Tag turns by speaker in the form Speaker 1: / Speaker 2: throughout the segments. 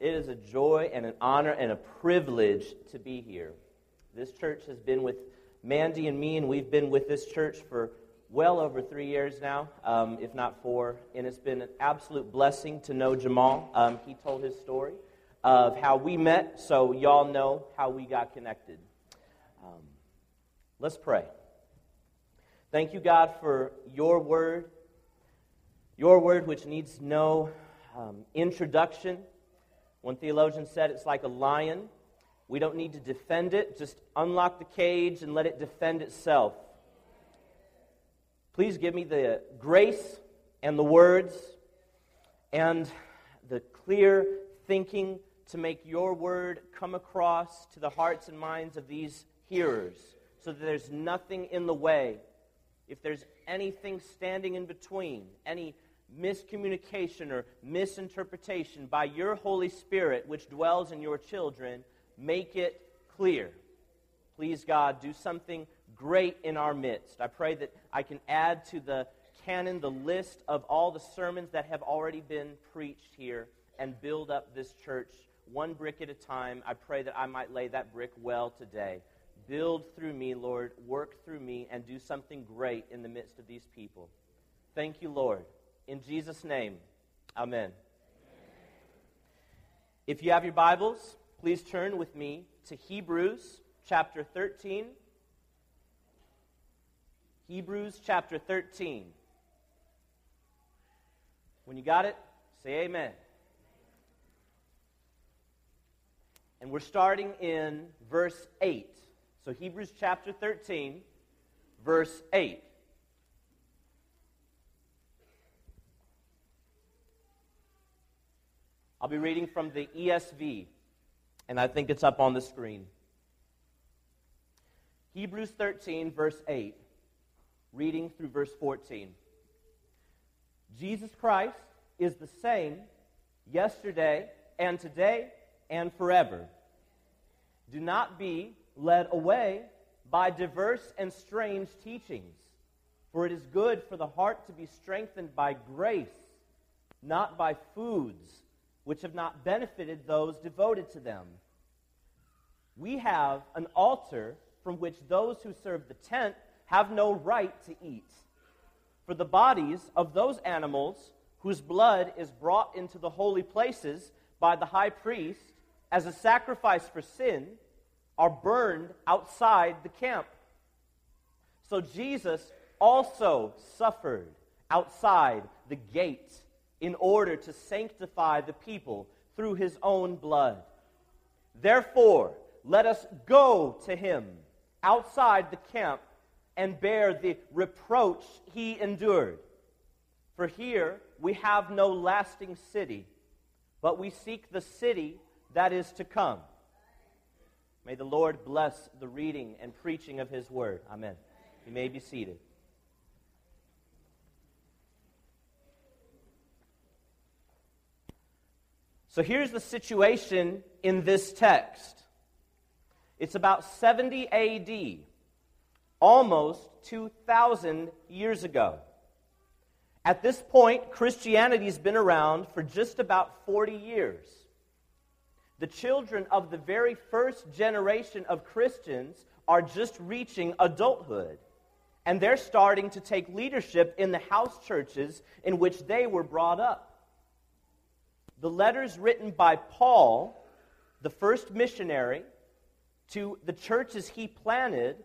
Speaker 1: It is a joy and an honor and a privilege to be here. This church has been with Mandy and me, and we've been with this church for well over three years now, um, if not four. And it's been an absolute blessing to know Jamal. Um, he told his story of how we met, so y'all know how we got connected. Um, let's pray. Thank you, God, for your word, your word which needs no um, introduction. One theologian said it's like a lion. We don't need to defend it, just unlock the cage and let it defend itself. Please give me the grace and the words and the clear thinking to make your word come across to the hearts and minds of these hearers so that there's nothing in the way. If there's anything standing in between, any miscommunication or misinterpretation by your Holy Spirit, which dwells in your children, make it clear. Please, God, do something great in our midst. I pray that I can add to the canon the list of all the sermons that have already been preached here and build up this church one brick at a time. I pray that I might lay that brick well today. Build through me, Lord, work through me, and do something great in the midst of these people. Thank you, Lord. In Jesus' name, amen. If you have your Bibles, please turn with me to Hebrews chapter 13. Hebrews chapter 13. When you got it, say amen. And we're starting in verse 8. So, Hebrews chapter 13, verse 8. I'll be reading from the ESV, and I think it's up on the screen. Hebrews 13, verse 8, reading through verse 14. Jesus Christ is the same yesterday and today and forever. Do not be led away by diverse and strange teachings, for it is good for the heart to be strengthened by grace, not by foods which have not benefited those devoted to them. We have an altar from which those who serve the tent have no right to eat. For the bodies of those animals whose blood is brought into the holy places by the high priest as a sacrifice for sin are burned outside the camp. So Jesus also suffered outside the gate in order to sanctify the people through his own blood. Therefore, let us go to him outside the camp and bear the reproach he endured. For here we have no lasting city, but we seek the city that is to come. May the Lord bless the reading and preaching of his word. Amen. You may be seated. So here's the situation in this text it's about 70 AD, almost 2,000 years ago. At this point, Christianity's been around for just about 40 years. The children of the very first generation of Christians are just reaching adulthood. And they're starting to take leadership in the house churches in which they were brought up the letters written by Paul, the first missionary, to the churches he planted,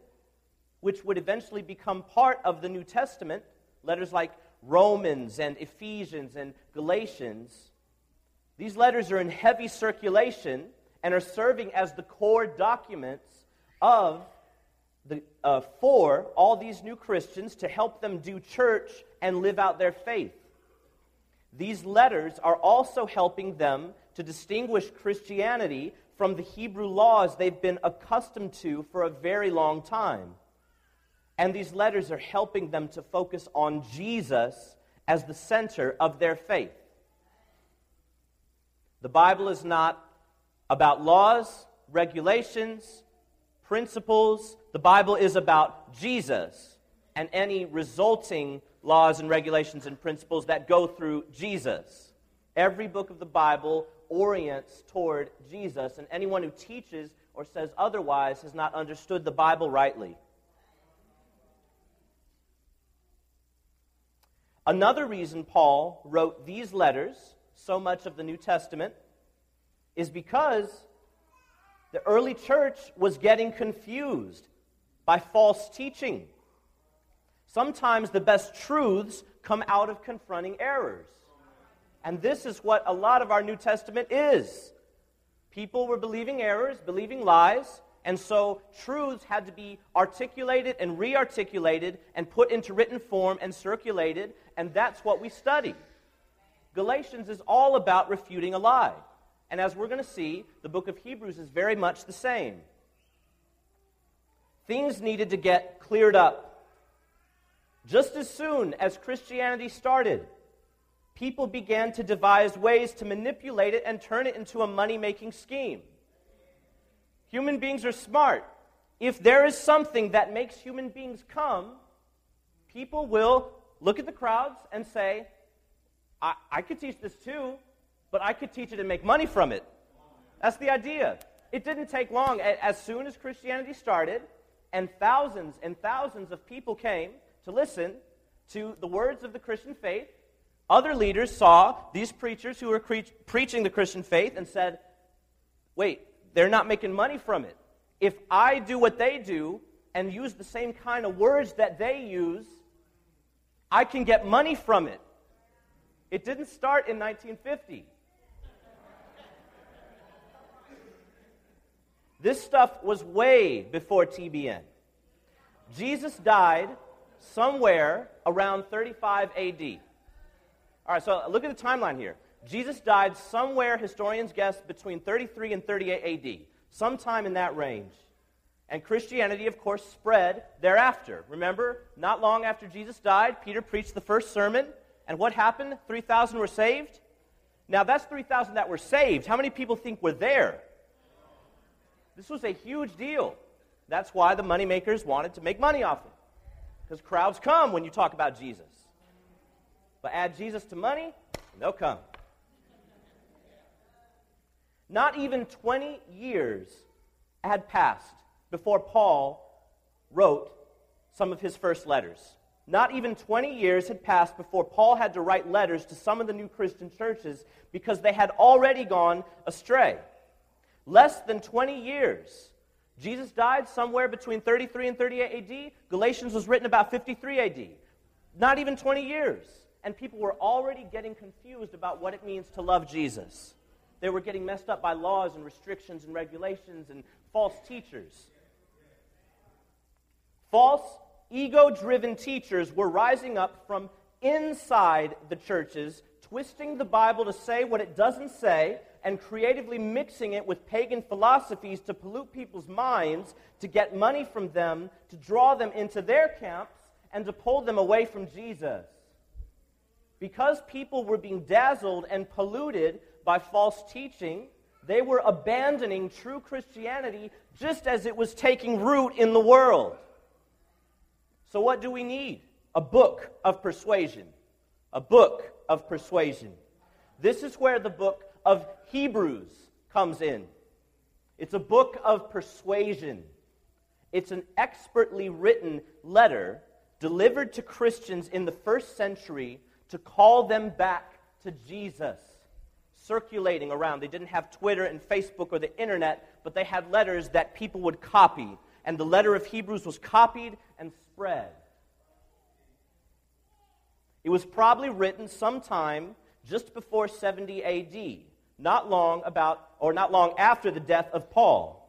Speaker 1: which would eventually become part of the New Testament, letters like Romans and Ephesians and Galatians. These letters are in heavy circulation and are serving as the core documents of the, uh, for all these new Christians to help them do church and live out their faith. These letters are also helping them to distinguish Christianity from the Hebrew laws they've been accustomed to for a very long time. And these letters are helping them to focus on Jesus as the center of their faith. The Bible is not about laws, regulations, principles. The Bible is about Jesus and any resulting laws and regulations and principles that go through Jesus. Every book of the Bible orients toward Jesus, and anyone who teaches or says otherwise has not understood the Bible rightly. Another reason Paul wrote these letters, so much of the New Testament, is because the early church was getting confused by false teaching. Sometimes the best truths come out of confronting errors. And this is what a lot of our New Testament is. People were believing errors, believing lies, and so truths had to be articulated and re articulated and put into written form and circulated, and that's what we study. Galatians is all about refuting a lie. And as we're going to see, the book of Hebrews is very much the same. Things needed to get cleared up. Just as soon as Christianity started, people began to devise ways to manipulate it and turn it into a money making scheme. Human beings are smart. If there is something that makes human beings come, people will look at the crowds and say, I, I could teach this too, but I could teach it and make money from it. That's the idea. It didn't take long. As soon as Christianity started, and thousands and thousands of people came to listen to the words of the Christian faith, other leaders saw these preachers who were pre- preaching the Christian faith and said, wait, they're not making money from it. If I do what they do and use the same kind of words that they use, I can get money from it. It didn't start in 1950. This stuff was way before TBN. Jesus died somewhere around 35 AD. All right, so look at the timeline here. Jesus died somewhere, historians guess, between 33 and 38 AD, sometime in that range. And Christianity, of course, spread thereafter. Remember, not long after Jesus died, Peter preached the first sermon. And what happened? 3,000 were saved? Now, that's 3,000 that were saved. How many people think were there? This was a huge deal. That's why the moneymakers wanted to make money off it. Because crowds come when you talk about Jesus. But add Jesus to money, and they'll come. Not even 20 years had passed before Paul wrote some of his first letters. Not even 20 years had passed before Paul had to write letters to some of the new Christian churches because they had already gone astray. Less than 20 years. Jesus died somewhere between 33 and 38 AD. Galatians was written about 53 AD. Not even 20 years. And people were already getting confused about what it means to love Jesus. They were getting messed up by laws and restrictions and regulations and false teachers. False, ego driven teachers were rising up from inside the churches, twisting the Bible to say what it doesn't say, and creatively mixing it with pagan philosophies to pollute people's minds, to get money from them, to draw them into their camps, and to pull them away from Jesus. Because people were being dazzled and polluted by false teaching, they were abandoning true Christianity just as it was taking root in the world. So, what do we need? A book of persuasion. A book of persuasion. This is where the book of Hebrews comes in. It's a book of persuasion. It's an expertly written letter delivered to Christians in the first century to call them back to Jesus circulating around. They didn't have Twitter and Facebook or the internet, but they had letters that people would copy. And the letter of Hebrews was copied and spread. It was probably written sometime just before 70 AD, not long about or not long after the death of Paul.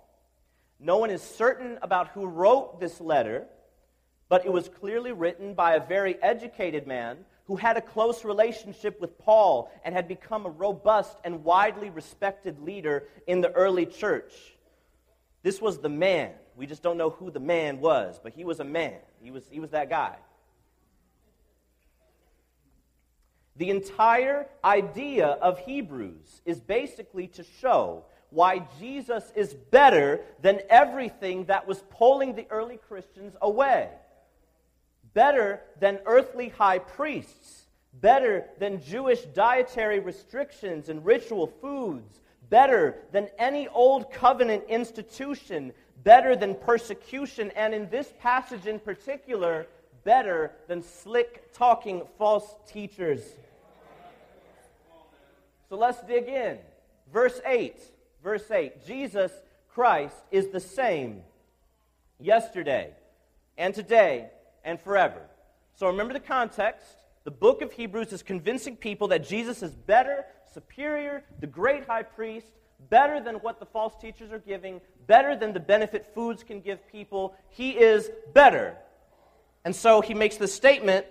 Speaker 1: No one is certain about who wrote this letter, but it was clearly written by a very educated man who had a close relationship with Paul and had become a robust and widely respected leader in the early church. This was the man. We just don't know who the man was, but he was a man. He was, he was that guy. The entire idea of Hebrews is basically to show why Jesus is better than everything that was pulling the early Christians away. Better than earthly high priests, better than Jewish dietary restrictions and ritual foods, better than any old covenant institution, better than persecution, and in this passage in particular, better than slick talking false teachers. So let's dig in. Verse 8. Verse 8. Jesus Christ is the same yesterday and today and forever. So remember the context. The book of Hebrews is convincing people that Jesus is better, superior, the great high priest, better than what the false teachers are giving, better than the benefit foods can give people. He is better. And so he makes the statement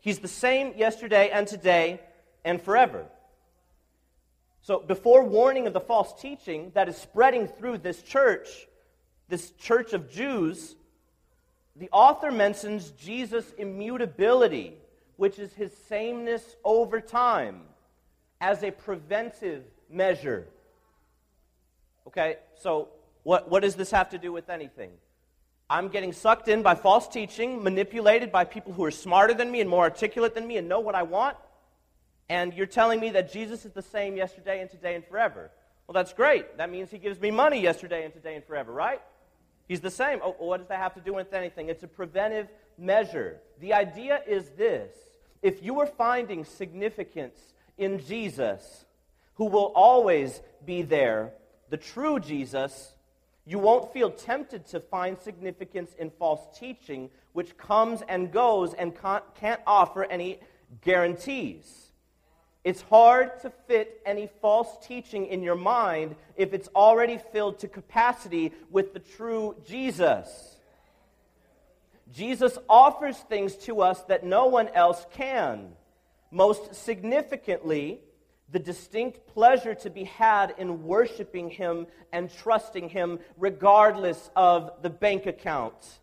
Speaker 1: He's the same yesterday and today and forever. So, before warning of the false teaching that is spreading through this church, this church of Jews, the author mentions Jesus' immutability, which is his sameness over time, as a preventive measure. Okay, so what, what does this have to do with anything? I'm getting sucked in by false teaching, manipulated by people who are smarter than me and more articulate than me and know what I want. And you're telling me that Jesus is the same yesterday and today and forever. Well, that's great. That means he gives me money yesterday and today and forever, right? He's the same. Oh, what does that have to do with anything? It's a preventive measure. The idea is this if you are finding significance in Jesus, who will always be there, the true Jesus, you won't feel tempted to find significance in false teaching, which comes and goes and can't offer any guarantees. It's hard to fit any false teaching in your mind if it's already filled to capacity with the true Jesus. Jesus offers things to us that no one else can. Most significantly, the distinct pleasure to be had in worshiping Him and trusting Him regardless of the bank account.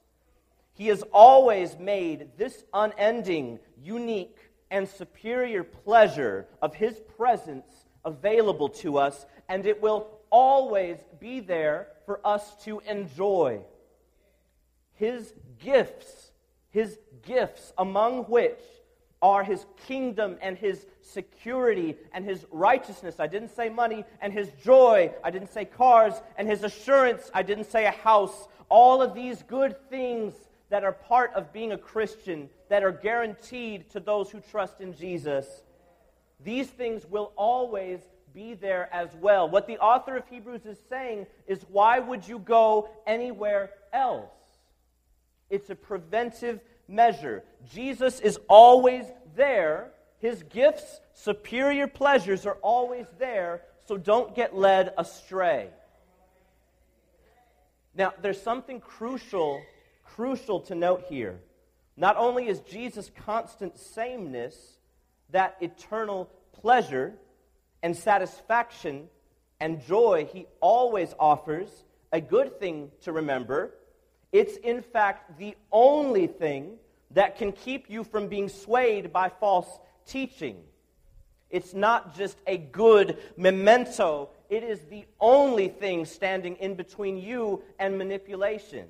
Speaker 1: He has always made this unending, unique, and superior pleasure of His presence available to us, and it will always be there for us to enjoy. His gifts, His gifts, among which are his kingdom and his security and his righteousness. I didn't say money and his joy. I didn't say cars and his assurance. I didn't say a house. All of these good things that are part of being a Christian, that are guaranteed to those who trust in Jesus, these things will always be there as well. What the author of Hebrews is saying is why would you go anywhere else? It's a preventive measure. Jesus is always there. His gifts, superior pleasures are always there, so don't get led astray. Now, there's something crucial, crucial to note here. Not only is Jesus' constant sameness that eternal pleasure and satisfaction and joy he always offers, a good thing to remember, it's, in fact, the only thing that can keep you from being swayed by false teaching. It's not just a good memento, it is the only thing standing in between you and manipulation.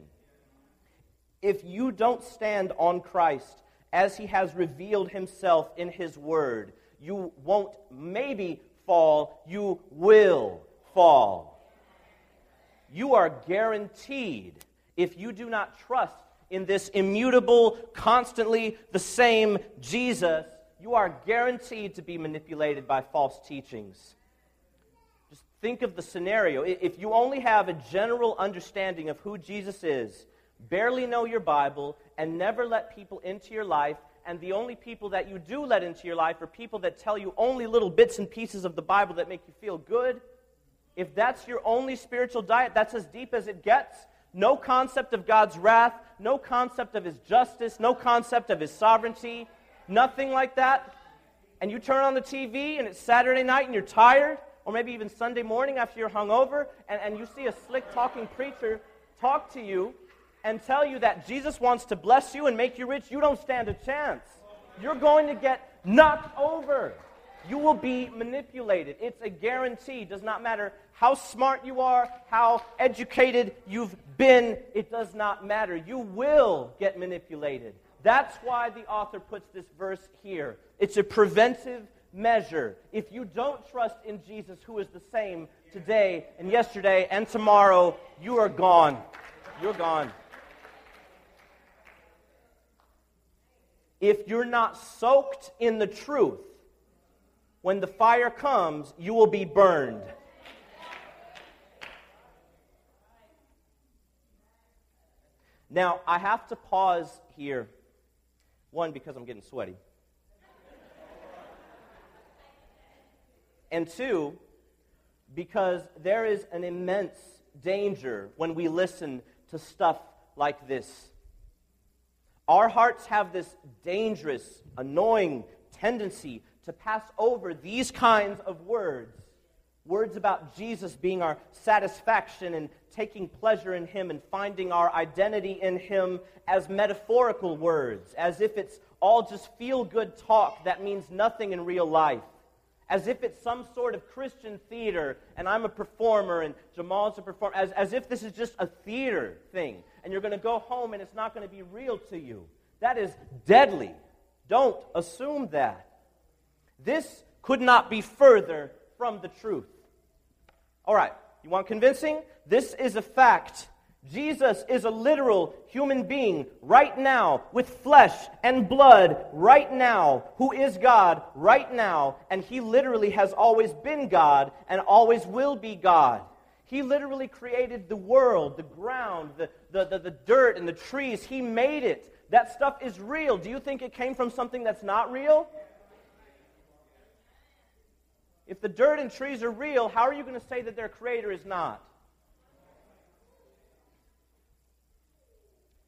Speaker 1: If you don't stand on Christ as he has revealed himself in his word, you won't maybe fall, you will fall. You are guaranteed if you do not trust in this immutable, constantly the same Jesus, you are guaranteed to be manipulated by false teachings. Just think of the scenario. If you only have a general understanding of who Jesus is, barely know your Bible, and never let people into your life, and the only people that you do let into your life are people that tell you only little bits and pieces of the Bible that make you feel good, if that's your only spiritual diet, that's as deep as it gets. No concept of God's wrath, no concept of His justice, no concept of His sovereignty, nothing like that, and you turn on the TV and it's Saturday night and you're tired, or maybe even Sunday morning after you're hungover, and, and you see a slick talking preacher talk to you and tell you that Jesus wants to bless you and make you rich, you don't stand a chance. You're going to get knocked over. You will be manipulated. It's a guarantee. It does not matter how smart you are, how educated you've been, it does not matter. You will get manipulated. That's why the author puts this verse here. it's a preventive measure. If you don't trust in Jesus, who is the same today and yesterday and tomorrow, you are gone. You're gone. If you're not soaked in the truth, when the fire comes, you will be burned. Now, I have to pause here. One, because I'm getting sweaty. And two, because there is an immense danger when we listen to stuff like this. Our hearts have this dangerous, annoying tendency to pass over these kinds of words words about Jesus being our satisfaction and taking pleasure in Him and finding our identity in Him as metaphorical words, as if it's all just feel good talk that means nothing in real life as if it's some sort of Christian theater and I'm a performer and Jamal's a performer, as, as if this is just a theater thing and you're going to go home and it's not going to be real to you. That is deadly. Don't assume that. This could not be further from the truth. All right, you want convincing? This is a fact. Jesus is a literal human being right now with flesh and blood right now, who is God right now, and he literally has always been God and always will be God. He literally created the world, the ground, the, the, the, the, dirt, and the trees. He made it. That stuff is real. Do you think it came from something that's not real? If the dirt and trees are real, how are you going to say that their creator is not?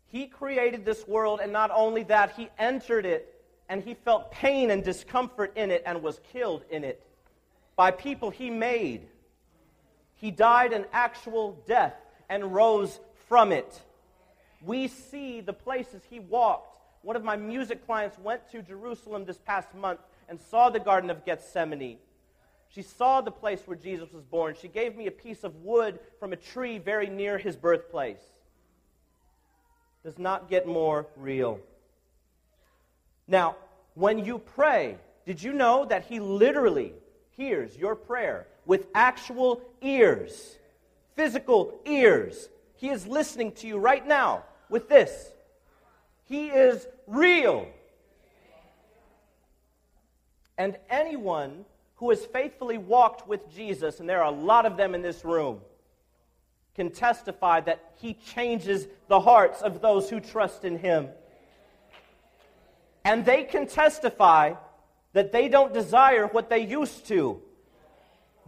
Speaker 1: He created this world, and not only that, He entered it and He felt pain and discomfort in it and was killed in it by people He made. He died an actual death and rose from it. We see the places He walked. One of my music clients went to Jerusalem this past month and saw the Garden of Gethsemane. She saw the place where Jesus was born. She gave me a piece of wood from a tree very near his birthplace does not get more real. Now, when you pray, did you know that He literally hears your prayer with actual ears, physical ears? He is listening to you right now with this. He is real. And anyone who has faithfully walked with Jesus, and there are a lot of them in this room, can testify that he changes the hearts of those who trust in him. And they can testify that they don't desire what they used to.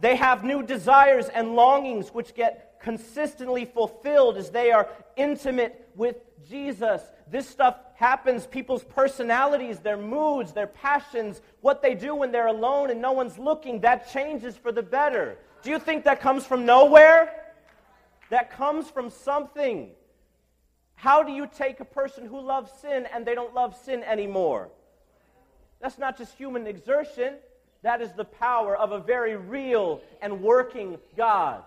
Speaker 1: They have new desires and longings which get consistently fulfilled as they are intimate with Jesus. This stuff happens. People's personalities, their moods, their passions, what they do when they're alone and no one's looking, that changes for the better. Do you think that comes from nowhere? that comes from something. How do you take a person who loves sin and they don't love sin anymore? That's not just human exertion, that is the power of a very real and working God.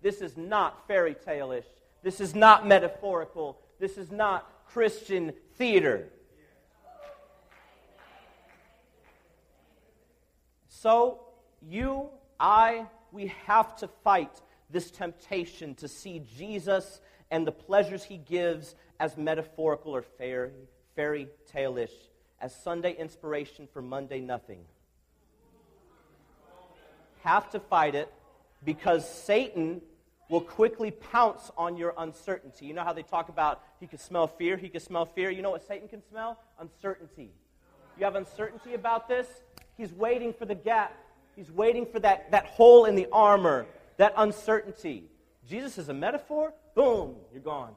Speaker 1: This is not fairy tale ish. This is not metaphorical. This is not Christian theater. So, you, I, we have to fight this temptation to see Jesus and the pleasures he gives as metaphorical or fairy, fairy tale-ish, as Sunday inspiration for Monday nothing. Have to fight it because Satan will quickly pounce on your uncertainty. You know how they talk about he can smell fear, he can smell fear. You know what Satan can smell? Uncertainty. You have uncertainty about this? He's waiting for the gap He's waiting for that, that hole in the armor, that uncertainty. Jesus is a metaphor. Boom, you're gone.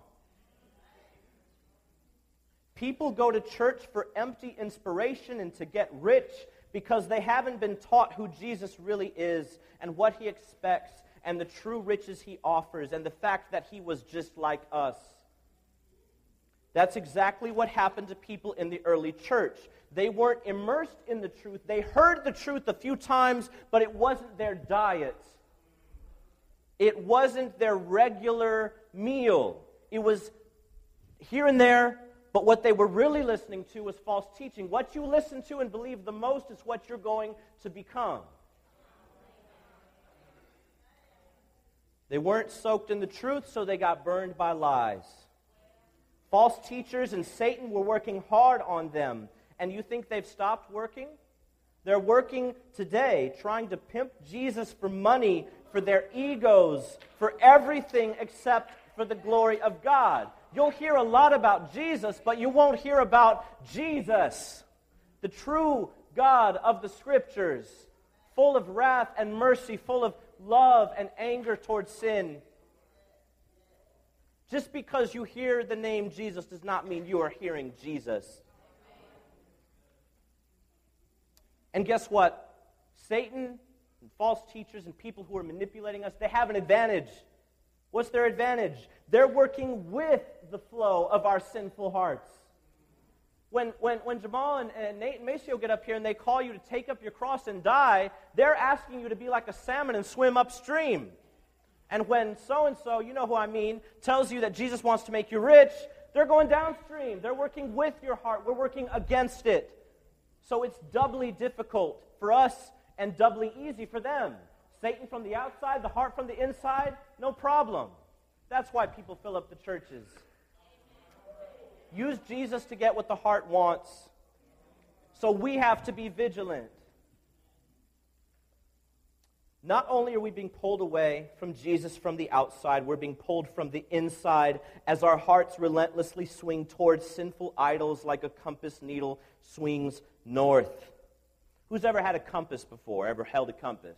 Speaker 1: People go to church for empty inspiration and to get rich because they haven't been taught who Jesus really is and what he expects and the true riches he offers and the fact that he was just like us. That's exactly what happened to people in the early church. They weren't immersed in the truth. They heard the truth a few times, but it wasn't their diet. It wasn't their regular meal. It was here and there, But what they were really listening to was false teaching. What you listen to and believe the most is what you're going to become. They weren't soaked in the truth, so they got burned by lies. False teachers and Satan were working hard on them. And you think they've stopped working? They're working today trying to pimp Jesus for money, for their egos, for everything except for the glory of God. You'll hear a lot about Jesus, but you won't hear about Jesus, the true God of the Scriptures, full of wrath and mercy, full of love and anger towards sin. Just because you hear the name Jesus does not mean you are hearing Jesus. And guess what? Satan and false teachers and people who are manipulating us, they have an advantage. What's their advantage? They're working with the flow of our sinful hearts. When, when, when Jamal and, and Nate and Maceo get up here and they call you to take up your cross and die, they're asking you to be like a salmon and swim upstream. And when so and so, you know who I mean, tells you that Jesus wants to make you rich, they're going downstream. They're working with your heart. We're working against it. So it's doubly difficult for us and doubly easy for them. Satan from the outside, the heart from the inside, no problem. That's why people fill up the churches. Use Jesus to get what the heart wants. So we have to be vigilant. Not only are we being pulled away from Jesus from the outside, we're being pulled from the inside as our hearts relentlessly swing towards sinful idols like a compass needle swings north. Who's ever had a compass before? Ever held a compass?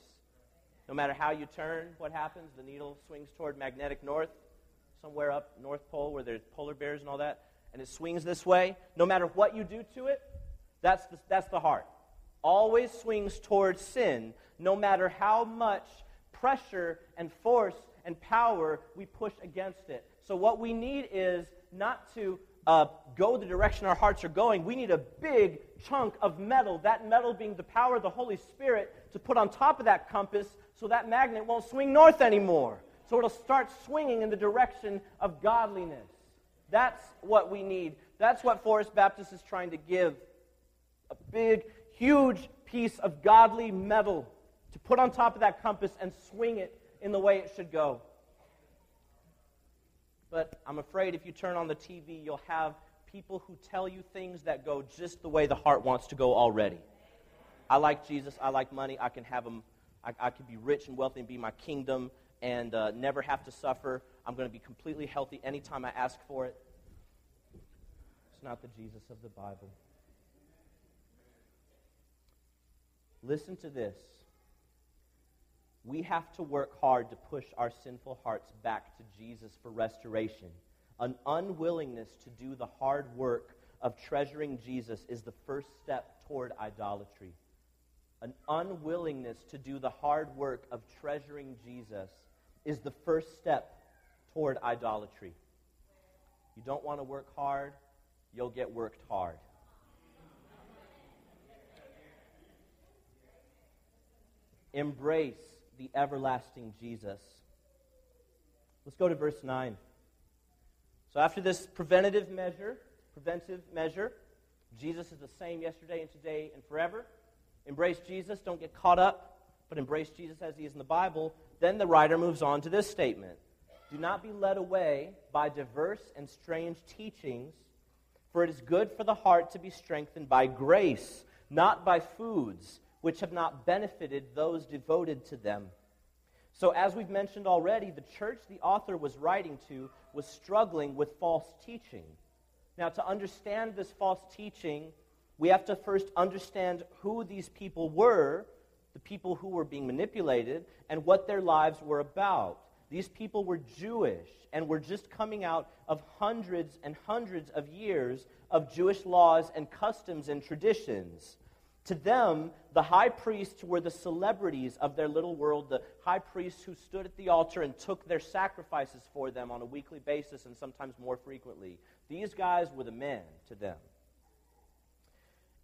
Speaker 1: No matter how you turn, what happens? The needle swings toward magnetic north, somewhere up North Pole where there's polar bears and all that, and it swings this way. No matter what you do to it, that's the, that's the heart. Always swings towards sin, no matter how much pressure and force and power we push against it. So, what we need is not to uh, go the direction our hearts are going, we need a big chunk of metal, that metal being the power of the Holy Spirit, to put on top of that compass so that magnet won't swing north anymore. So it'll start swinging in the direction of godliness. That's what we need. That's what Forest Baptist is trying to give a big, huge piece of godly metal to put on top of that compass and swing it in the way it should go. But I'm afraid if you turn on the TV, you'll have people who tell you things that go just the way the heart wants to go already. I like Jesus. I like money. I can have them. I, I can be rich and wealthy and be my kingdom and uh, never have to suffer. I'm going to be completely healthy anytime I ask for it. It's not the Jesus of the Bible. Listen to this we have to work hard to push our sinful hearts back to Jesus for restoration. An unwillingness to do the hard work of treasuring Jesus is the first step toward idolatry. An unwillingness to do the hard work of treasuring Jesus is the first step toward idolatry. You don't want to work hard, you'll get worked hard. Embrace the everlasting Jesus. Let's go to verse 9. So after this preventative measure, preventive measure, Jesus is the same yesterday and today and forever. Embrace Jesus, don't get caught up, but embrace Jesus as he is in the Bible. Then the writer moves on to this statement. Do not be led away by diverse and strange teachings, for it is good for the heart to be strengthened by grace, not by foods which have not benefited those devoted to them. So, as we've mentioned already, the church the author was writing to was struggling with false teaching. Now, to understand this false teaching, we have to first understand who these people were, the people who were being manipulated, and what their lives were about. These people were Jewish and were just coming out of hundreds and hundreds of years of Jewish laws and customs and traditions. To them, the high priests were the celebrities of their little world, the high priests who stood at the altar and took their sacrifices for them on a weekly basis and sometimes more frequently. These guys were the men to them.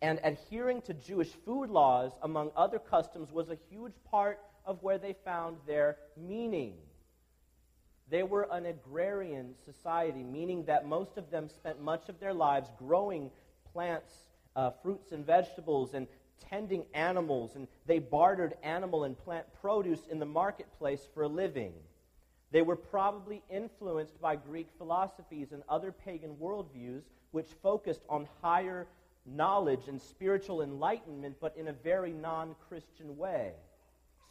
Speaker 1: And adhering to Jewish food laws, among other customs, was a huge part of where they found their meaning. They were an agrarian society, meaning that most of them spent much of their lives growing plants, uh, fruits, and vegetables, and tending animals, and they bartered animal and plant produce in the marketplace for a living. They were probably influenced by Greek philosophies and other pagan worldviews, which focused on higher knowledge and spiritual enlightenment, but in a very non Christian way.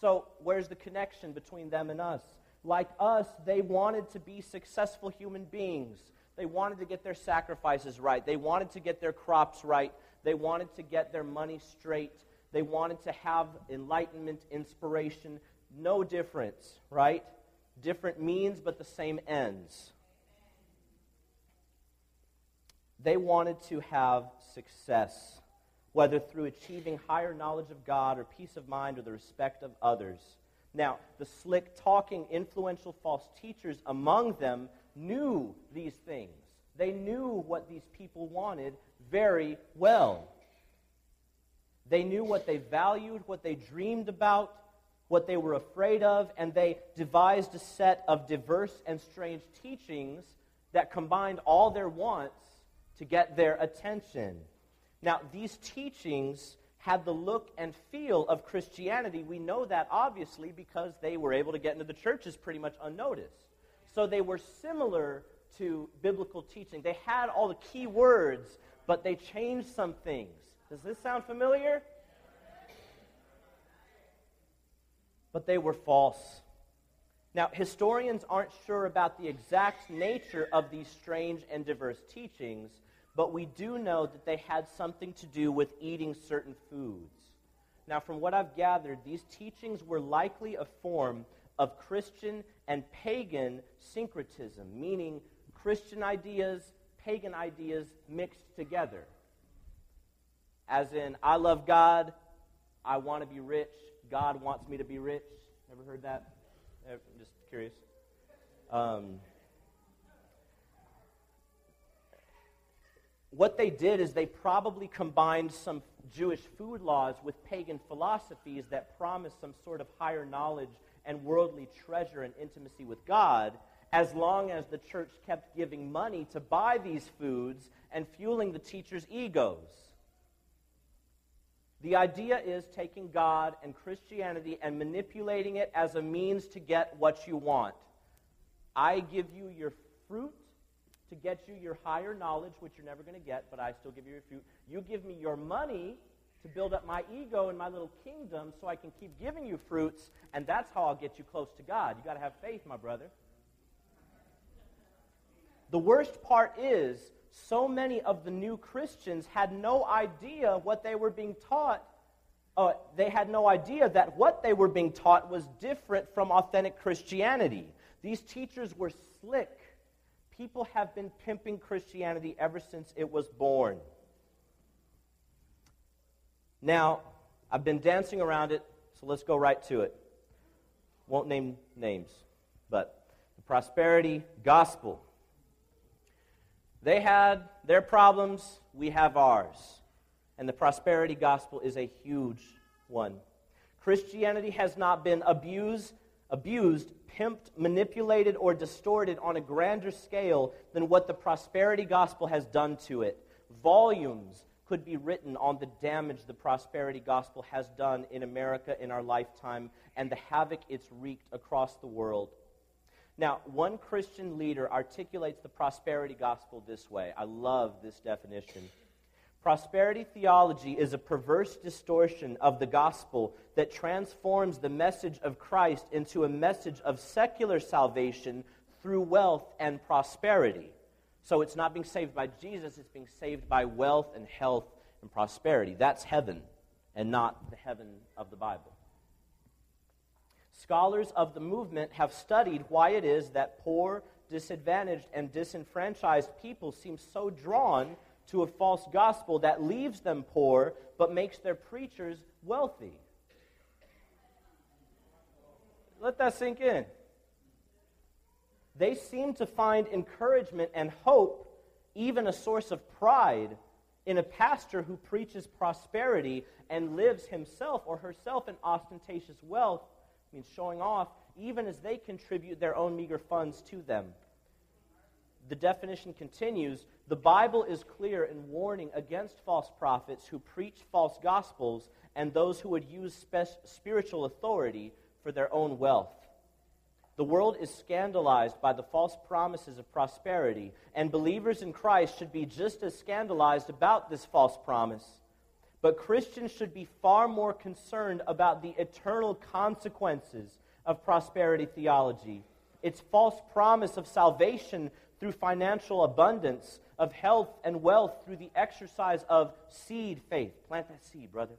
Speaker 1: So, where's the connection between them and us? Like us, they wanted to be successful human beings. They wanted to get their sacrifices right. They wanted to get their crops right. They wanted to get their money straight. They wanted to have enlightenment, inspiration. No difference, right? Different means, but the same ends. They wanted to have success, whether through achieving higher knowledge of God or peace of mind or the respect of others. Now, the slick talking, influential false teachers among them knew these things. They knew what these people wanted very well. They knew what they valued, what they dreamed about, what they were afraid of, and they devised a set of diverse and strange teachings that combined all their wants to get their attention. Now, these teachings had the look and feel of Christianity. We know that obviously because they were able to get into the churches pretty much unnoticed. So they were similar to biblical teaching. They had all the key words, but they changed some things. Does this sound familiar? But they were false. Now, historians aren't sure about the exact nature of these strange and diverse teachings, but we do know that they had something to do with eating certain foods. Now, from what I've gathered, these teachings were likely a form of Christian and pagan syncretism, meaning Christian ideas, pagan ideas mixed together. As in, I love God, I want to be rich, God wants me to be rich. Ever heard that? I'm just curious. Um, what they did is they probably combined some Jewish food laws with pagan philosophies that promised some sort of higher knowledge and worldly treasure and intimacy with God, as long as the church kept giving money to buy these foods and fueling the teachers' egos. The idea is taking God and Christianity and manipulating it as a means to get what you want. I give you your fruit to get you your higher knowledge, which you're never going to get, but I still give you your fruit. You give me your money to build up my ego and my little kingdom so I can keep giving you fruits, and that's how I'll get you close to God. You got to have faith, my brother. The worst part is, so many of the new Christians had no idea what they were being taught. Uh, they had no idea that what they were being taught was different from authentic Christianity. These teachers were slick people have been pimping Christianity ever since it was born. Now, I've been dancing around it, so let's go right to it. Won't name names, but the prosperity gospel. They had their problems, we have ours. And the prosperity gospel is a huge one. Christianity has not been abused, abused pimped, manipulated, or distorted on a grander scale than what the prosperity gospel has done to it. Volumes could be written on the damage the prosperity gospel has done in America in our lifetime and the havoc it's wreaked across the world. Now, one Christian leader articulates the prosperity gospel this way. I love this definition. Prosperity theology is a perverse distortion of the gospel that transforms the message of Christ into a message of secular salvation through wealth and prosperity. So it's not being saved by Jesus, it's being saved by wealth and health and prosperity. That's heaven and not the heaven of the Bible. Scholars of the movement have studied why it is that poor, disadvantaged, and disenfranchised people seem so drawn to a false gospel that leaves them poor but makes their preachers wealthy. Let that sink in. They seem to find encouragement and hope, even a source of pride, in a pastor who preaches prosperity and lives himself or herself in ostentatious wealth means showing off, even as they contribute their own meager funds to them. The definition continues the Bible is clear in warning against false prophets who preach false gospels and those who would use spe- spiritual authority for their own wealth. The world is scandalized by the false promises of prosperity, and believers in Christ should be just as scandalized about this false promise. But Christians should be far more concerned about the eternal consequences of prosperity theology. Its false promise of salvation through financial abundance, of health and wealth through the exercise of seed faith. Plant that seed, brother.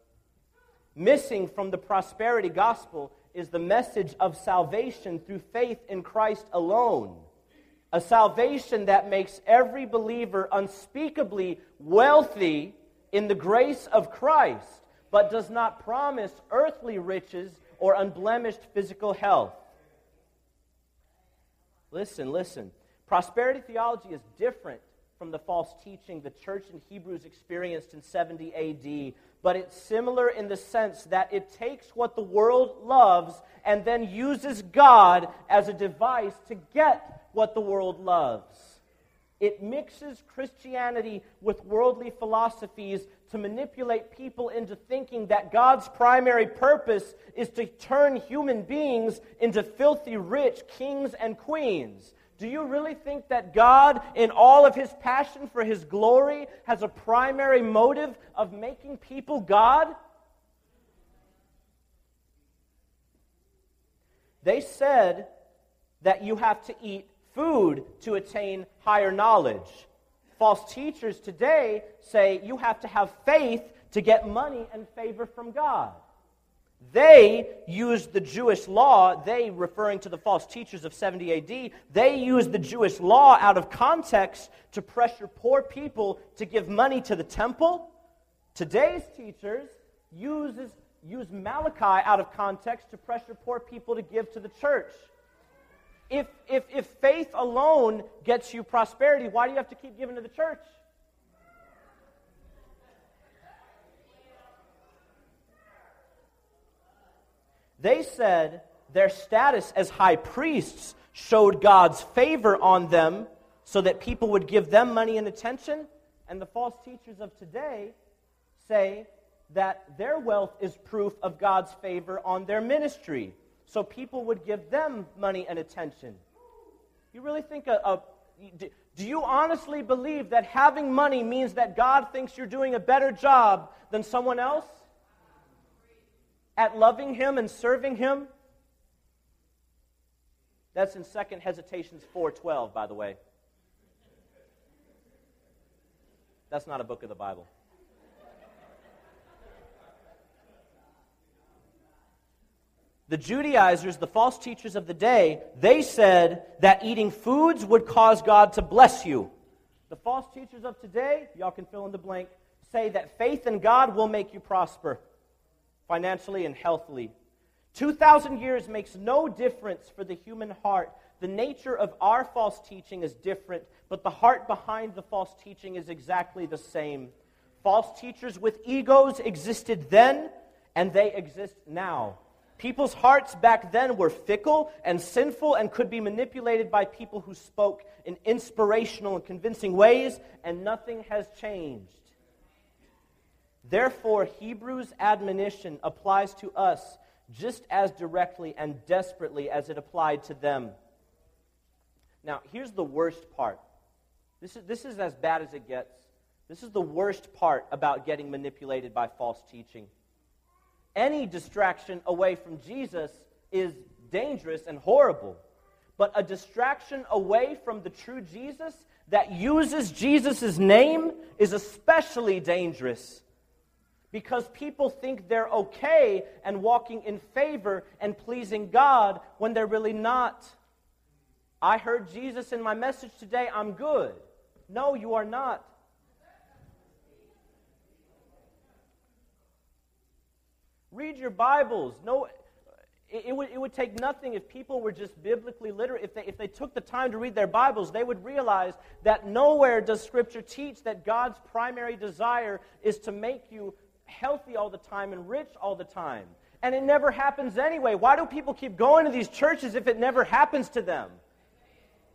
Speaker 1: Missing from the prosperity gospel is the message of salvation through faith in Christ alone. A salvation that makes every believer unspeakably wealthy in the grace of Christ, but does not promise earthly riches or unblemished physical health. Listen, listen. Prosperity theology is different from the false teaching the church in Hebrews experienced in 70 AD, but it's similar in the sense that it takes what the world loves and then uses God as a device to get what the world loves. It mixes Christianity with worldly philosophies to manipulate people into thinking that God's primary purpose is to turn human beings into filthy rich kings and queens. Do you really think that God, in all of his passion for his glory, has a primary motive of making people God? They said that you have to eat food to attain higher knowledge. False teachers today say you have to have faith to get money and favor from God. They used the Jewish law, they referring to the false teachers of 70 AD, they used the Jewish law out of context to pressure poor people to give money to the temple. Today's teachers uses, use Malachi out of context to pressure poor people to give to the church. If, if, if faith alone gets you prosperity, why do you have to keep giving to the church? They said their status as high priests showed God's favor on them so that people would give them money and attention. And the false teachers of today say that their wealth is proof of God's favor on their ministry. So people would give them money and attention. You really think a, a do you honestly believe that having money means that God thinks you're doing a better job than someone else? at loving Him and serving Him? That's in Second Hesitations 4:12, by the way. That's not a book of the Bible. The Judaizers, the false teachers of the day, they said that eating foods would cause God to bless you. The false teachers of today, y'all can fill in the blank, say that faith in God will make you prosper financially and healthily. 2,000 years makes no difference for the human heart. The nature of our false teaching is different, but the heart behind the false teaching is exactly the same. False teachers with egos existed then, and they exist now. People's hearts back then were fickle and sinful and could be manipulated by people who spoke in inspirational and convincing ways, and nothing has changed. Therefore, Hebrews' admonition applies to us just as directly and desperately as it applied to them. Now, here's the worst part. This is, this is as bad as it gets. This is the worst part about getting manipulated by false teaching. Any distraction away from Jesus is dangerous and horrible. But a distraction away from the true Jesus that uses Jesus' name is especially dangerous because people think they're okay and walking in favor and pleasing God when they're really not. I heard Jesus in my message today, I'm good. No, you are not. Read your Bibles. No, it, it, would, it would take nothing if people were just biblically literate. If they, if they took the time to read their Bibles, they would realize that nowhere does Scripture teach that God's primary desire is to make you healthy all the time and rich all the time. And it never happens anyway. Why do people keep going to these churches if it never happens to them?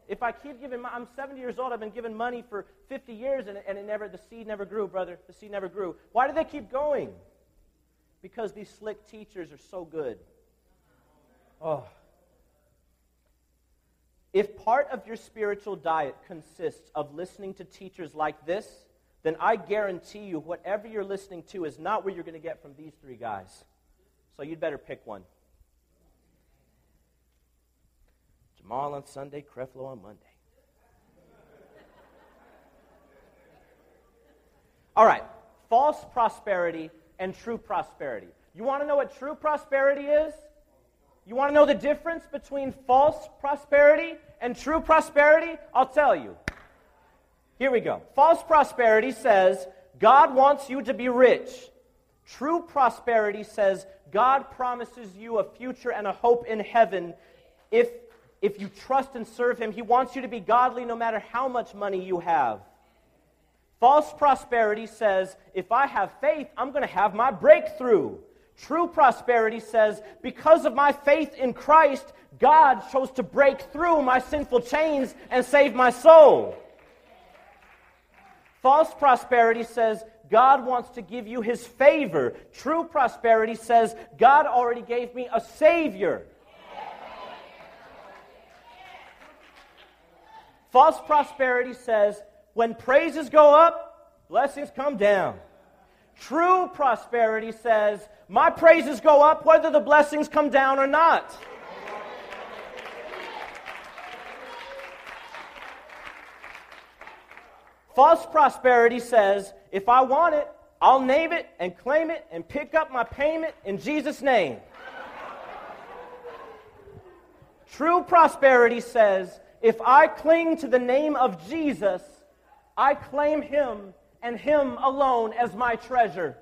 Speaker 1: If I keep giving, I'm 70 years old. I've been giving money for 50 years, and, and it never, the seed never grew, brother. The seed never grew. Why do they keep going? Because these slick teachers are so good. Oh. If part of your spiritual diet consists of listening to teachers like this, then I guarantee you whatever you're listening to is not what you're going to get from these three guys. So you'd better pick one. Jamal on Sunday, Creflo on Monday. All right, false prosperity and true prosperity. You want to know what true prosperity is? You want to know the difference between false prosperity and true prosperity? I'll tell you. Here we go. False prosperity says God wants you to be rich. True prosperity says God promises you a future and a hope in heaven if if you trust and serve Him, He wants you to be godly no matter how much money you have. False prosperity says, if I have faith, I'm going to have my breakthrough. True prosperity says, because of my faith in Christ, God chose to break through my sinful chains and save my soul. False prosperity says, God wants to give you his favor. True prosperity says, God already gave me a Savior. False prosperity says when praises go up, blessings come down. True prosperity says my praises go up whether the blessings come down or not. False prosperity says if I want it, I'll name it and claim it and pick up my payment in Jesus' name. True prosperity says if I cling to the name of Jesus, I claim him and him alone as my treasure.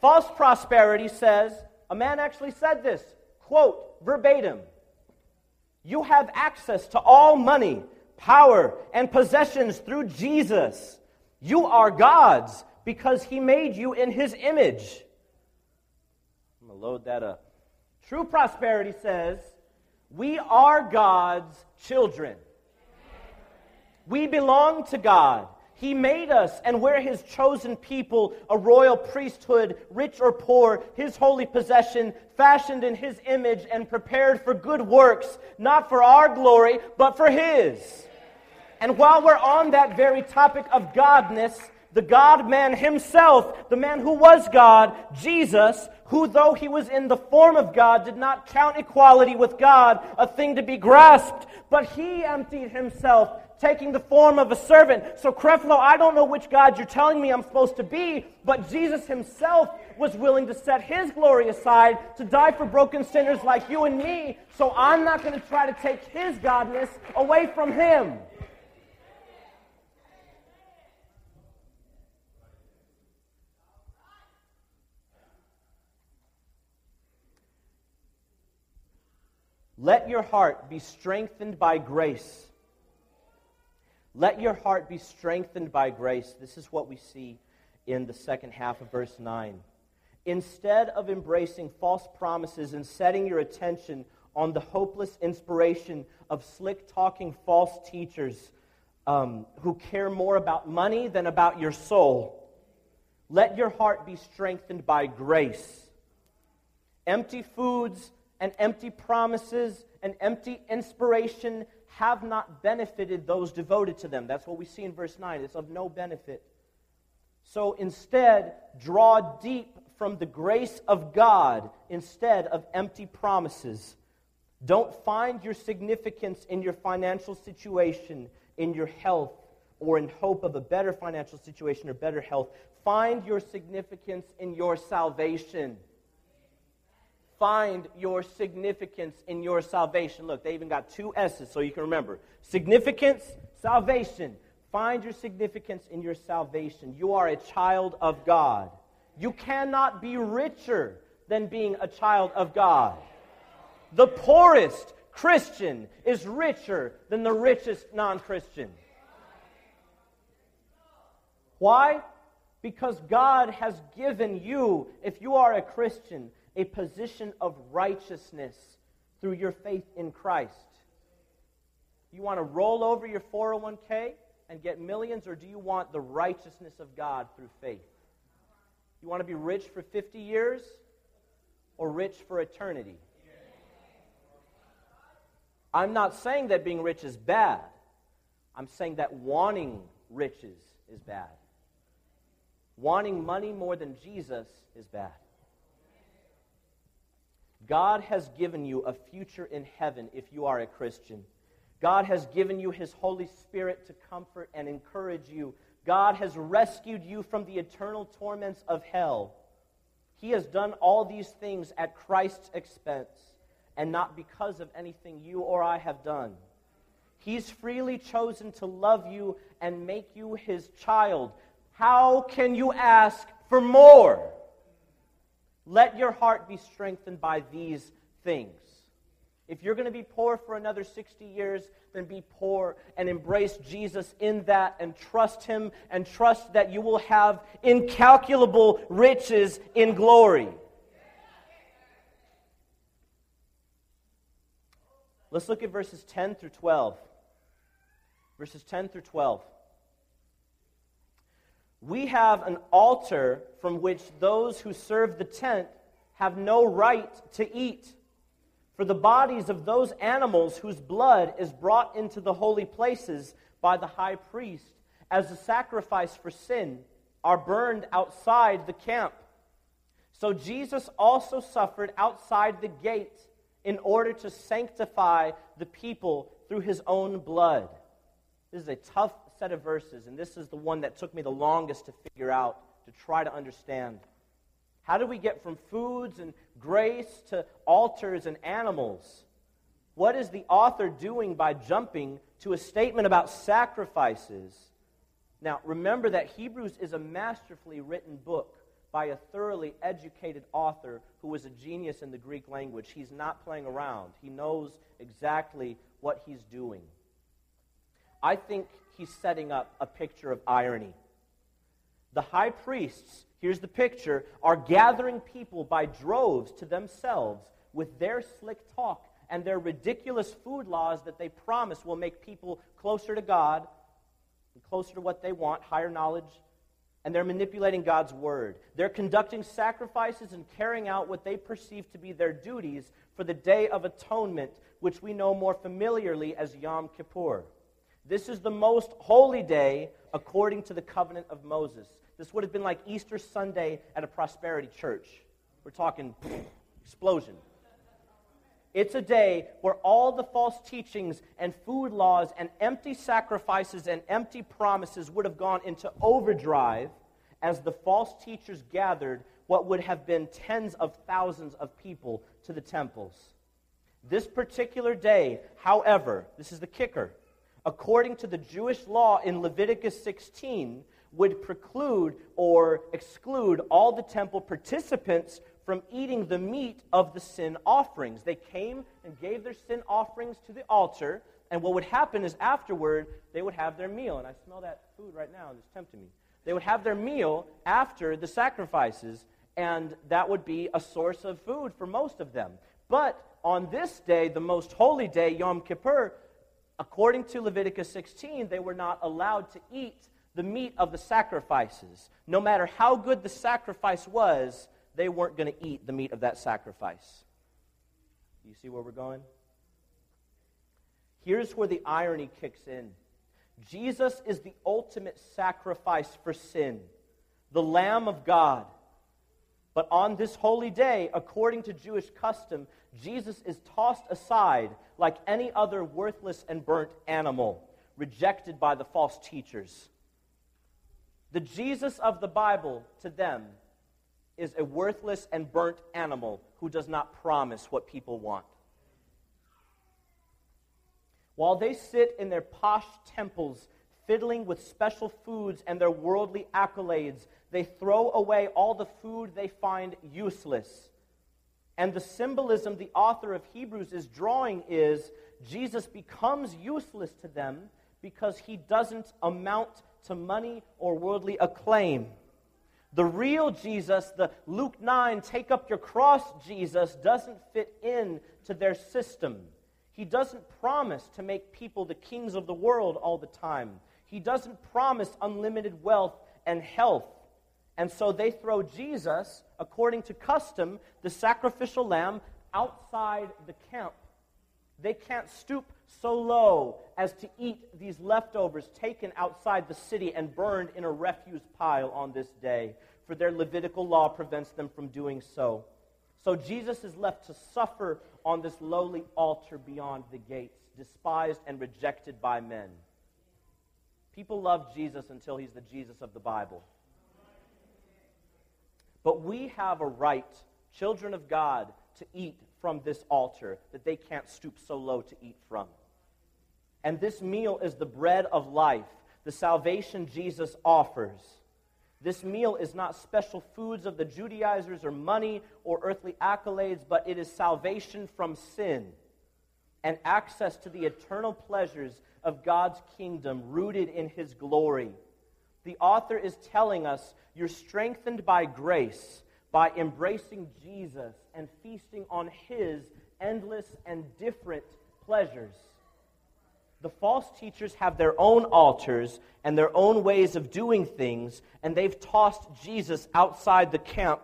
Speaker 1: False prosperity says, a man actually said this, quote, verbatim You have access to all money, power, and possessions through Jesus. You are God's because he made you in his image. I'm going to load that up. True prosperity says, we are God's children. We belong to God. He made us, and we're His chosen people, a royal priesthood, rich or poor, His holy possession, fashioned in His image and prepared for good works, not for our glory, but for His. And while we're on that very topic of Godness, the God man himself, the man who was God, Jesus, who, though he was in the form of God, did not count equality with God a thing to be grasped, but he emptied himself, taking the form of a servant. So, Creflo, I don't know which God you're telling me I'm supposed to be, but Jesus himself was willing to set his glory aside to die for broken sinners like you and me. So, I'm not going to try to take his godness away from him. Let your heart be strengthened by grace. Let your heart be strengthened by grace. This is what we see in the second half of verse 9. Instead of embracing false promises and setting your attention on the hopeless inspiration of slick talking false teachers um, who care more about money than about your soul, let your heart be strengthened by grace. Empty foods and empty promises and empty inspiration have not benefited those devoted to them. That's what we see in verse 9. It's of no benefit. So instead, draw deep from the grace of God instead of empty promises. Don't find your significance in your financial situation, in your health, or in hope of a better financial situation or better health. Find your significance in your salvation find your significance in your salvation. Look, they even got two S's so you can remember. Significance, salvation. Find your significance in your salvation. You are a child of God. You cannot be richer than being a child of God. The poorest Christian is richer than the richest non Christian. Why? Because God has given you, if you are a Christian, a position of righteousness through your faith in Christ. You want to roll over your 401k and get millions, or do you want the righteousness of God through faith? You want to be rich for 50 years or rich for eternity? I'm not saying that being rich is bad. I'm saying that wanting riches is bad. Wanting money more than Jesus is bad. God has given you a future in heaven if you are a Christian. God has given you His Holy Spirit to comfort and encourage you. God has rescued you from the eternal torments of hell. He has done all these things at Christ's expense and not because of anything you or I have done. He's freely chosen to love you and make you his child. How can you ask for more? Let your heart be strengthened by these things. If you're going to be poor for another 60 years, then be poor and embrace Jesus in that and trust Him and trust that you will have incalculable riches in glory. Let's look at verses 10 through 12. Verses 10 through 12. We have an altar from which those who serve the tent have no right to eat. For the bodies of those animals whose blood is brought into the holy places by the high priest as a sacrifice for sin are burned outside the camp. So Jesus also suffered outside the gate in order to sanctify the people through his own blood. This is a tough set of verses, and this is the one that took me the longest to figure out, to try to understand. How do we get from foods and grace to altars and animals? What is the author doing by jumping to a statement about sacrifices? Now, remember that Hebrews is a masterfully written book by a thoroughly educated author who was a genius in the Greek language. He's not playing around, he knows exactly what he's doing. I think he's setting up a picture of irony. The high priests, here's the picture, are gathering people by droves to themselves with their slick talk and their ridiculous food laws that they promise will make people closer to God, and closer to what they want, higher knowledge, and they're manipulating God's word. They're conducting sacrifices and carrying out what they perceive to be their duties for the Day of Atonement, which we know more familiarly as Yom Kippur. This is the most holy day according to the covenant of Moses. This would have been like Easter Sunday at a prosperity church. We're talking explosion. It's a day where all the false teachings and food laws and empty sacrifices and empty promises would have gone into overdrive as the false teachers gathered what would have been tens of thousands of people to the temples. This particular day, however, this is the kicker, according to the Jewish law in Leviticus 16, would preclude or exclude all the temple participants from eating the meat of the sin offerings. They came and gave their sin offerings to the altar, and what would happen is afterward, they would have their meal. And I smell that food right now, and it's tempting me. They would have their meal after the sacrifices, and that would be a source of food for most of them. But on this day, the most holy day, Yom Kippur, according to Leviticus 16, they were not allowed to eat the meat of the sacrifices. No matter how good the sacrifice was, they weren't going to eat the meat of that sacrifice. You see where we're going? Here's where the irony kicks in Jesus is the ultimate sacrifice for sin, the Lamb of God. But on this holy day, according to Jewish custom, Jesus is tossed aside like any other worthless and burnt animal, rejected by the false teachers. The Jesus of the Bible to them is a worthless and burnt animal who does not promise what people want. While they sit in their posh temples, fiddling with special foods and their worldly accolades, they throw away all the food they find useless. And the symbolism the author of Hebrews is drawing is Jesus becomes useless to them because he doesn't amount to money or worldly acclaim. The real Jesus, the Luke 9, take up your cross Jesus, doesn't fit in to their system. He doesn't promise to make people the kings of the world all the time. He doesn't promise unlimited wealth and health. And so they throw Jesus, according to custom, the sacrificial lamb, outside the camp. They can't stoop so low as to eat these leftovers taken outside the city and burned in a refuse pile on this day, for their Levitical law prevents them from doing so. So Jesus is left to suffer on this lowly altar beyond the gates, despised and rejected by men. People love Jesus until he's the Jesus of the Bible. But we have a right, children of God, to eat from this altar that they can't stoop so low to eat from. And this meal is the bread of life, the salvation Jesus offers. This meal is not special foods of the Judaizers or money or earthly accolades, but it is salvation from sin and access to the eternal pleasures of God's kingdom rooted in his glory. The author is telling us you're strengthened by grace by embracing Jesus and feasting on his endless and different pleasures. The false teachers have their own altars and their own ways of doing things, and they've tossed Jesus outside the camp.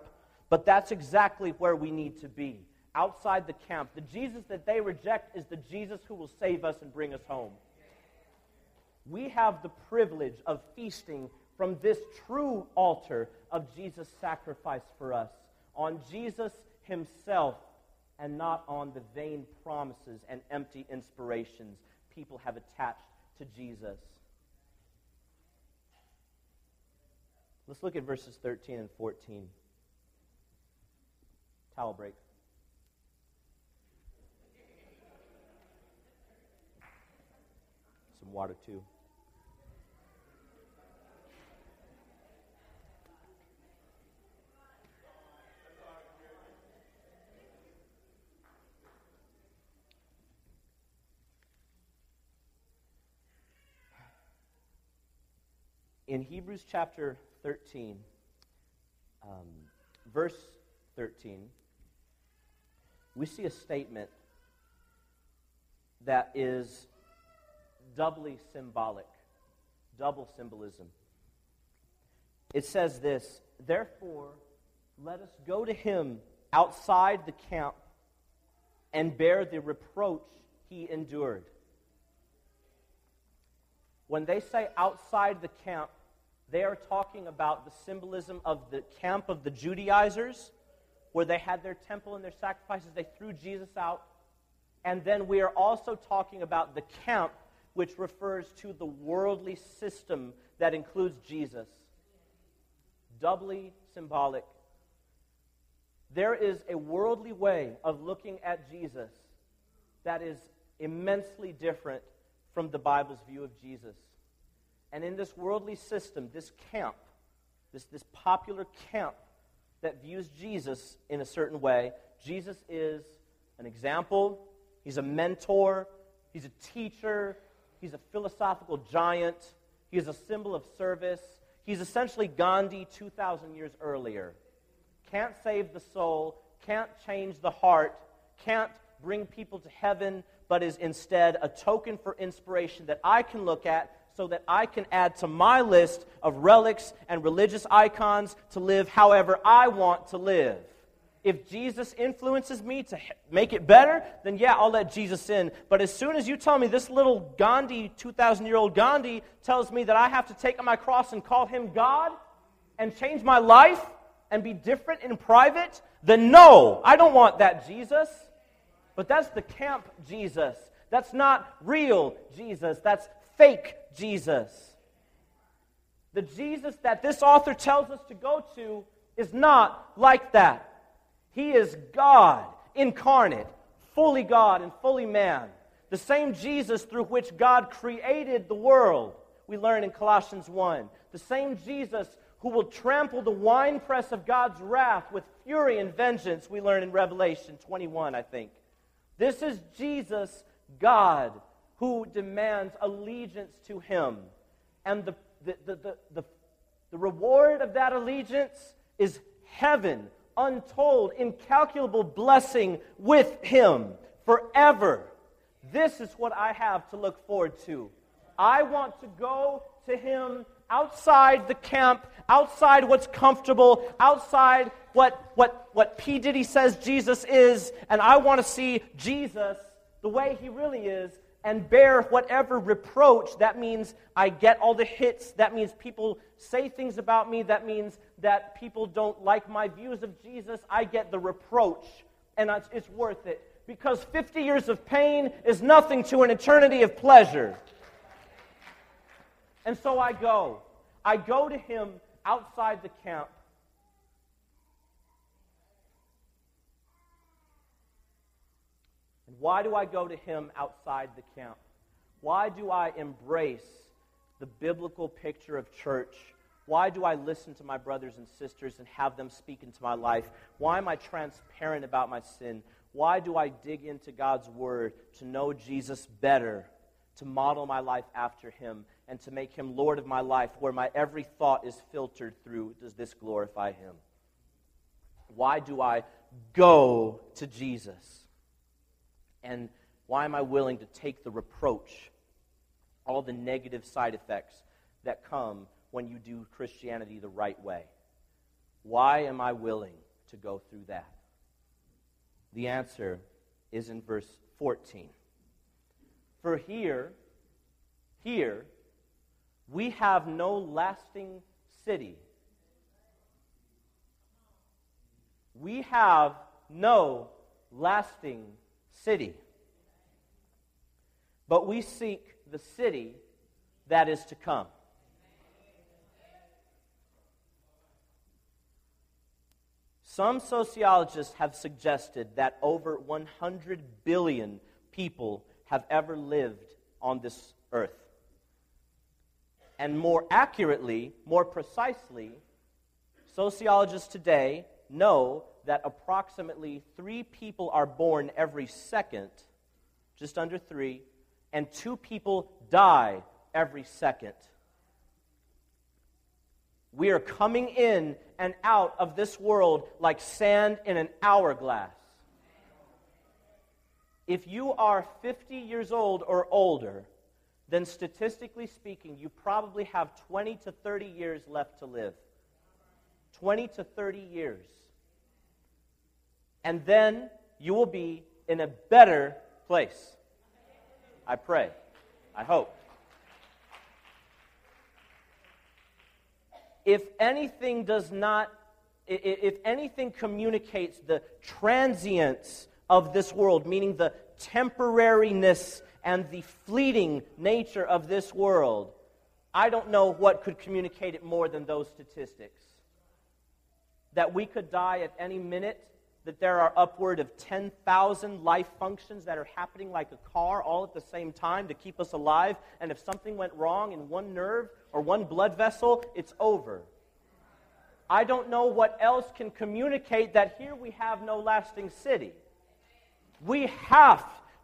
Speaker 1: But that's exactly where we need to be outside the camp. The Jesus that they reject is the Jesus who will save us and bring us home. We have the privilege of feasting from this true altar of Jesus' sacrifice for us, on Jesus himself, and not on the vain promises and empty inspirations people have attached to Jesus. Let's look at verses 13 and 14. Towel break. Some water, too. In Hebrews chapter 13, um, verse 13, we see a statement that is doubly symbolic, double symbolism. It says this Therefore, let us go to him outside the camp and bear the reproach he endured. When they say outside the camp, they are talking about the symbolism of the camp of the Judaizers, where they had their temple and their sacrifices. They threw Jesus out. And then we are also talking about the camp, which refers to the worldly system that includes Jesus. Doubly symbolic. There is a worldly way of looking at Jesus that is immensely different from the Bible's view of Jesus. And in this worldly system, this camp, this, this popular camp that views Jesus in a certain way, Jesus is an example, he's a mentor, he's a teacher, he's a philosophical giant, he is a symbol of service. He's essentially Gandhi 2,000 years earlier. Can't save the soul, can't change the heart, can't bring people to heaven, but is instead a token for inspiration that I can look at so that I can add to my list of relics and religious icons to live however I want to live. If Jesus influences me to make it better, then yeah, I'll let Jesus in. But as soon as you tell me this little Gandhi, 2,000 year old Gandhi, tells me that I have to take my cross and call him God and change my life and be different in private, then no, I don't want that Jesus. But that's the camp Jesus. That's not real Jesus. That's fake Jesus. The Jesus that this author tells us to go to is not like that. He is God incarnate, fully God and fully man. The same Jesus through which God created the world, we learn in Colossians 1. The same Jesus who will trample the winepress of God's wrath with fury and vengeance, we learn in Revelation 21, I think. This is Jesus, God, who demands allegiance to him. And the, the, the, the, The reward of that allegiance is heaven, untold, incalculable blessing with Him forever. This is what I have to look forward to. I want to go to Him outside the camp, outside what's comfortable, outside what, what, what P. Diddy says Jesus is, and I want to see Jesus the way He really is and bear whatever reproach. That means I get all the hits. That means people say things about me. That means that people don't like my views of Jesus. I get the reproach, and it's worth it. Because 50 years of pain is nothing to an eternity of pleasure. And so I go. I go to him outside the camp. Why do I go to him outside the camp? Why do I embrace the biblical picture of church? Why do I listen to my brothers and sisters and have them speak into my life? Why am I transparent about my sin? Why do I dig into God's word to know Jesus better, to model my life after him, and to make him Lord of my life, where my every thought is filtered through does this glorify him? Why do I go to Jesus? And why am I willing to take the reproach, all the negative side effects that come when you do Christianity the right way? Why am I willing to go through that? The answer is in verse 14. For here, here, we have no lasting city. We have no lasting city. But we seek the city that is to come. Some sociologists have suggested that over 100 billion people have ever lived on this earth. And more accurately, more precisely, sociologists today know that approximately three people are born every second, just under three, and two people die every second. We are coming in and out of this world like sand in an hourglass. If you are 50 years old or older, then statistically speaking, you probably have 20 to 30 years left to live. 20 to 30 years. And then you will be in a better place. I pray. I hope. if anything does not, if anything communicates the transience of this world, meaning the temporariness and the fleeting nature of this world, I don't know what could communicate it more than those statistics. That we could die at any minute, that there are upward of 10,000 life functions that are happening like a car all at the same time to keep us alive, and if something went wrong in one nerve or one blood vessel, it's over. I don't know what else can communicate that here we have no lasting city. We have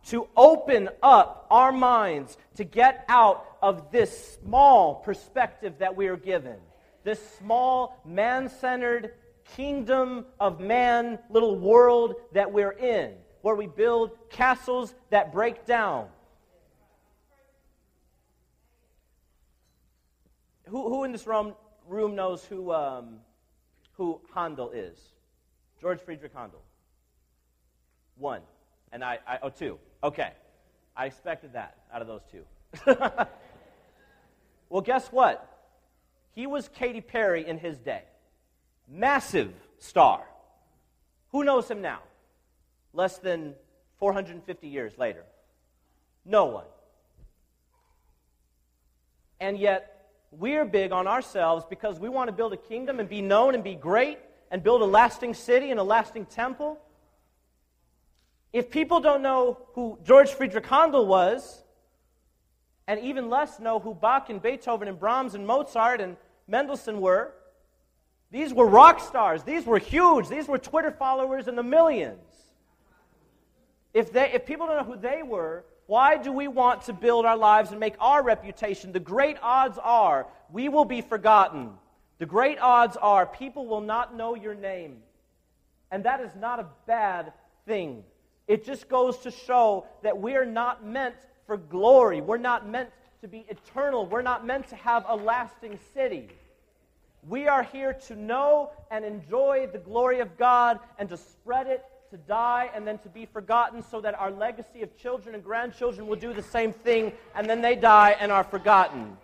Speaker 1: to open up our minds to get out of this small perspective that we are given, this small, man centered kingdom of man little world that we're in, where we build castles that break down. Who, who in this room, room knows who, um, who Handel is? George Friedrich Handel. One. And I, I, oh, two. Okay. I expected that out of those two. well, guess what? He was Katy Perry in his day. Massive star. Who knows him now? Less than 450 years later. No one. And yet, we're big on ourselves because we want to build a kingdom and be known and be great and build a lasting city and a lasting temple. If people don't know who George Friedrich Handel was, and even less know who Bach and Beethoven and Brahms and Mozart and Mendelssohn were, these were rock stars. These were huge. These were Twitter followers in the millions. If, they, if people don't know who they were, why do we want to build our lives and make our reputation? The great odds are we will be forgotten. The great odds are people will not know your name. And that is not a bad thing. It just goes to show that we are not meant for glory. We're not meant to be eternal. We're not meant to have a lasting city. We are here to know and enjoy the glory of God and to spread it, to die, and then to be forgotten so that our legacy of children and grandchildren will do the same thing, and then they die and are forgotten.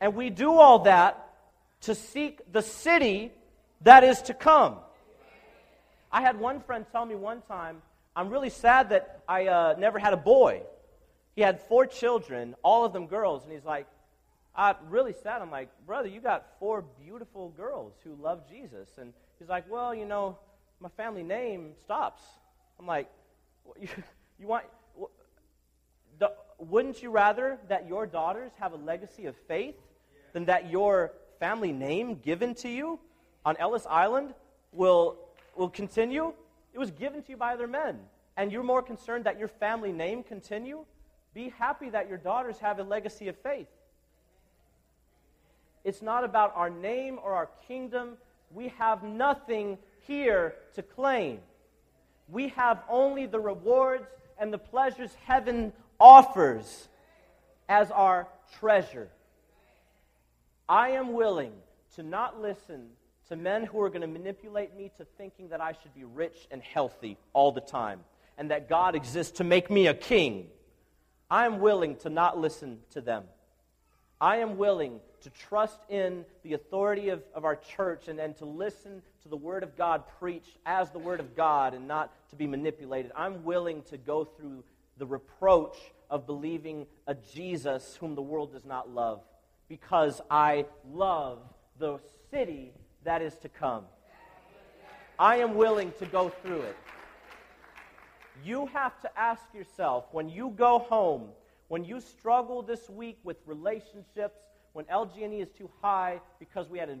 Speaker 1: And we do all that to seek the city that is to come. I had one friend tell me one time, I'm really sad that I uh, never had a boy. He had four children, all of them girls, and he's like, I'm really sad. I'm like, brother, you got four beautiful girls who love Jesus. And he's like, well, you know, my family name stops. I'm like, you, you want, the, wouldn't you rather that your daughters have a legacy of faith than that your family name given to you on Ellis Island will, will continue? It was given to you by other men. And you're more concerned that your family name continue? Be happy that your daughters have a legacy of faith. It's not about our name or our kingdom. We have nothing here to claim. We have only the rewards and the pleasures heaven offers as our treasure. I am willing to not listen to men who are going to manipulate me to thinking that I should be rich and healthy all the time and that God exists to make me a king. I am willing to not listen to them. I am willing to trust in the authority of, of our church and, and to listen to the Word of God preached as the Word of God and not to be manipulated. I'm willing to go through the reproach of believing a Jesus whom the world does not love because I love the city that is to come. I am willing to go through it. You have to ask yourself when you go home, when you struggle this week with relationships, when LG&E is too high because we had a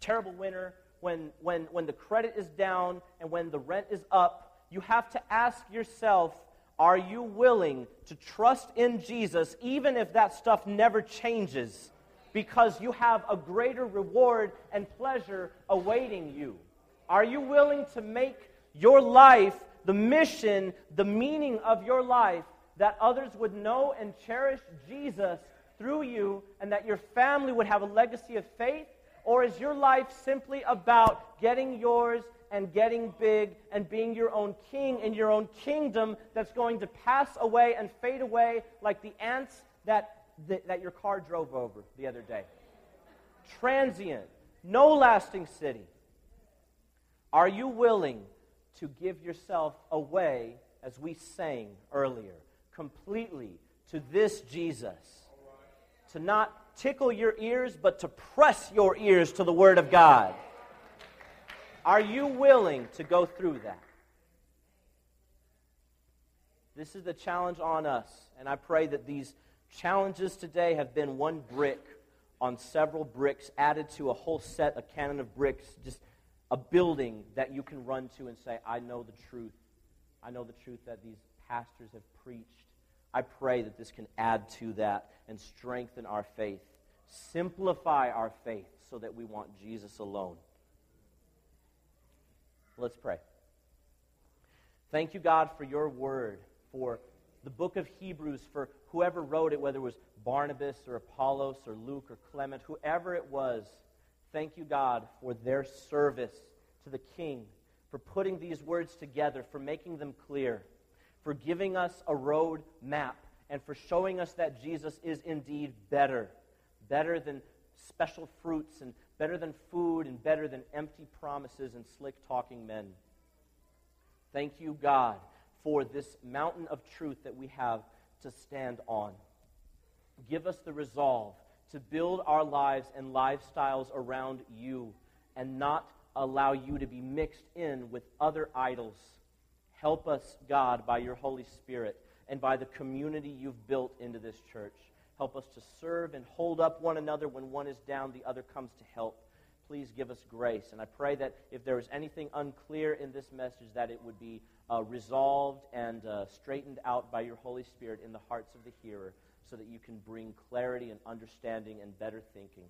Speaker 1: terrible winter, when, when, when the credit is down and when the rent is up, you have to ask yourself, are you willing to trust in Jesus even if that stuff never changes? Because you have a greater reward and pleasure awaiting you. Are you willing to make your life the mission, the meaning of your life, that others would know and cherish Jesus through you and that your family would have a legacy of faith? Or is your life simply about getting yours and getting big and being your own king in your own kingdom that's going to pass away and fade away like the ants that, that, that your car drove over the other day? Transient, no lasting city. Are you willing to give yourself away, as we sang earlier, completely to this Jesus? to not tickle your ears, but to press your ears to the Word of God. Are you willing to go through that? This is the challenge on us, and I pray that these challenges today have been one brick on several bricks added to a whole set, a canon of bricks, just a building that you can run to and say, I know the truth. I know the truth that these pastors have preached. I pray that this can add to that and strengthen our faith, simplify our faith so that we want Jesus alone. Let's pray. Thank you, God, for your word, for the book of Hebrews, for whoever wrote it, whether it was Barnabas or Apollos or Luke or Clement, whoever it was. Thank you, God, for their service to the King, for putting these words together, for making them clear for giving us a road map and for showing us that Jesus is indeed better. Better than special fruits and better than food and better than empty promises and slick talking men. Thank you, God, for this mountain of truth that we have to stand on. Give us the resolve to build our lives and lifestyles around you and not allow you to be mixed in with other idols Help us, God, by your Holy Spirit and by the community you've built into this church. Help us to serve and hold up one another when one is down, the other comes to help. Please give us grace. And I pray that if there is anything unclear in this message, that it would be uh, resolved and uh, straightened out by your Holy Spirit in the hearts of the hearer so that you can bring clarity and understanding and better thinking.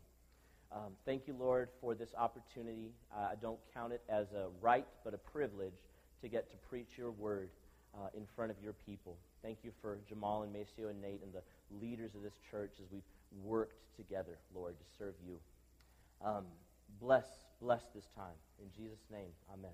Speaker 1: Um, thank you, Lord, for this opportunity. Uh, I don't count it as a right, but a privilege to get to preach your word uh, in front of your people. Thank you for Jamal and Maceo and Nate and the leaders of this church as we've worked together, Lord, to serve you. Um, bless, bless this time. In Jesus' name, amen.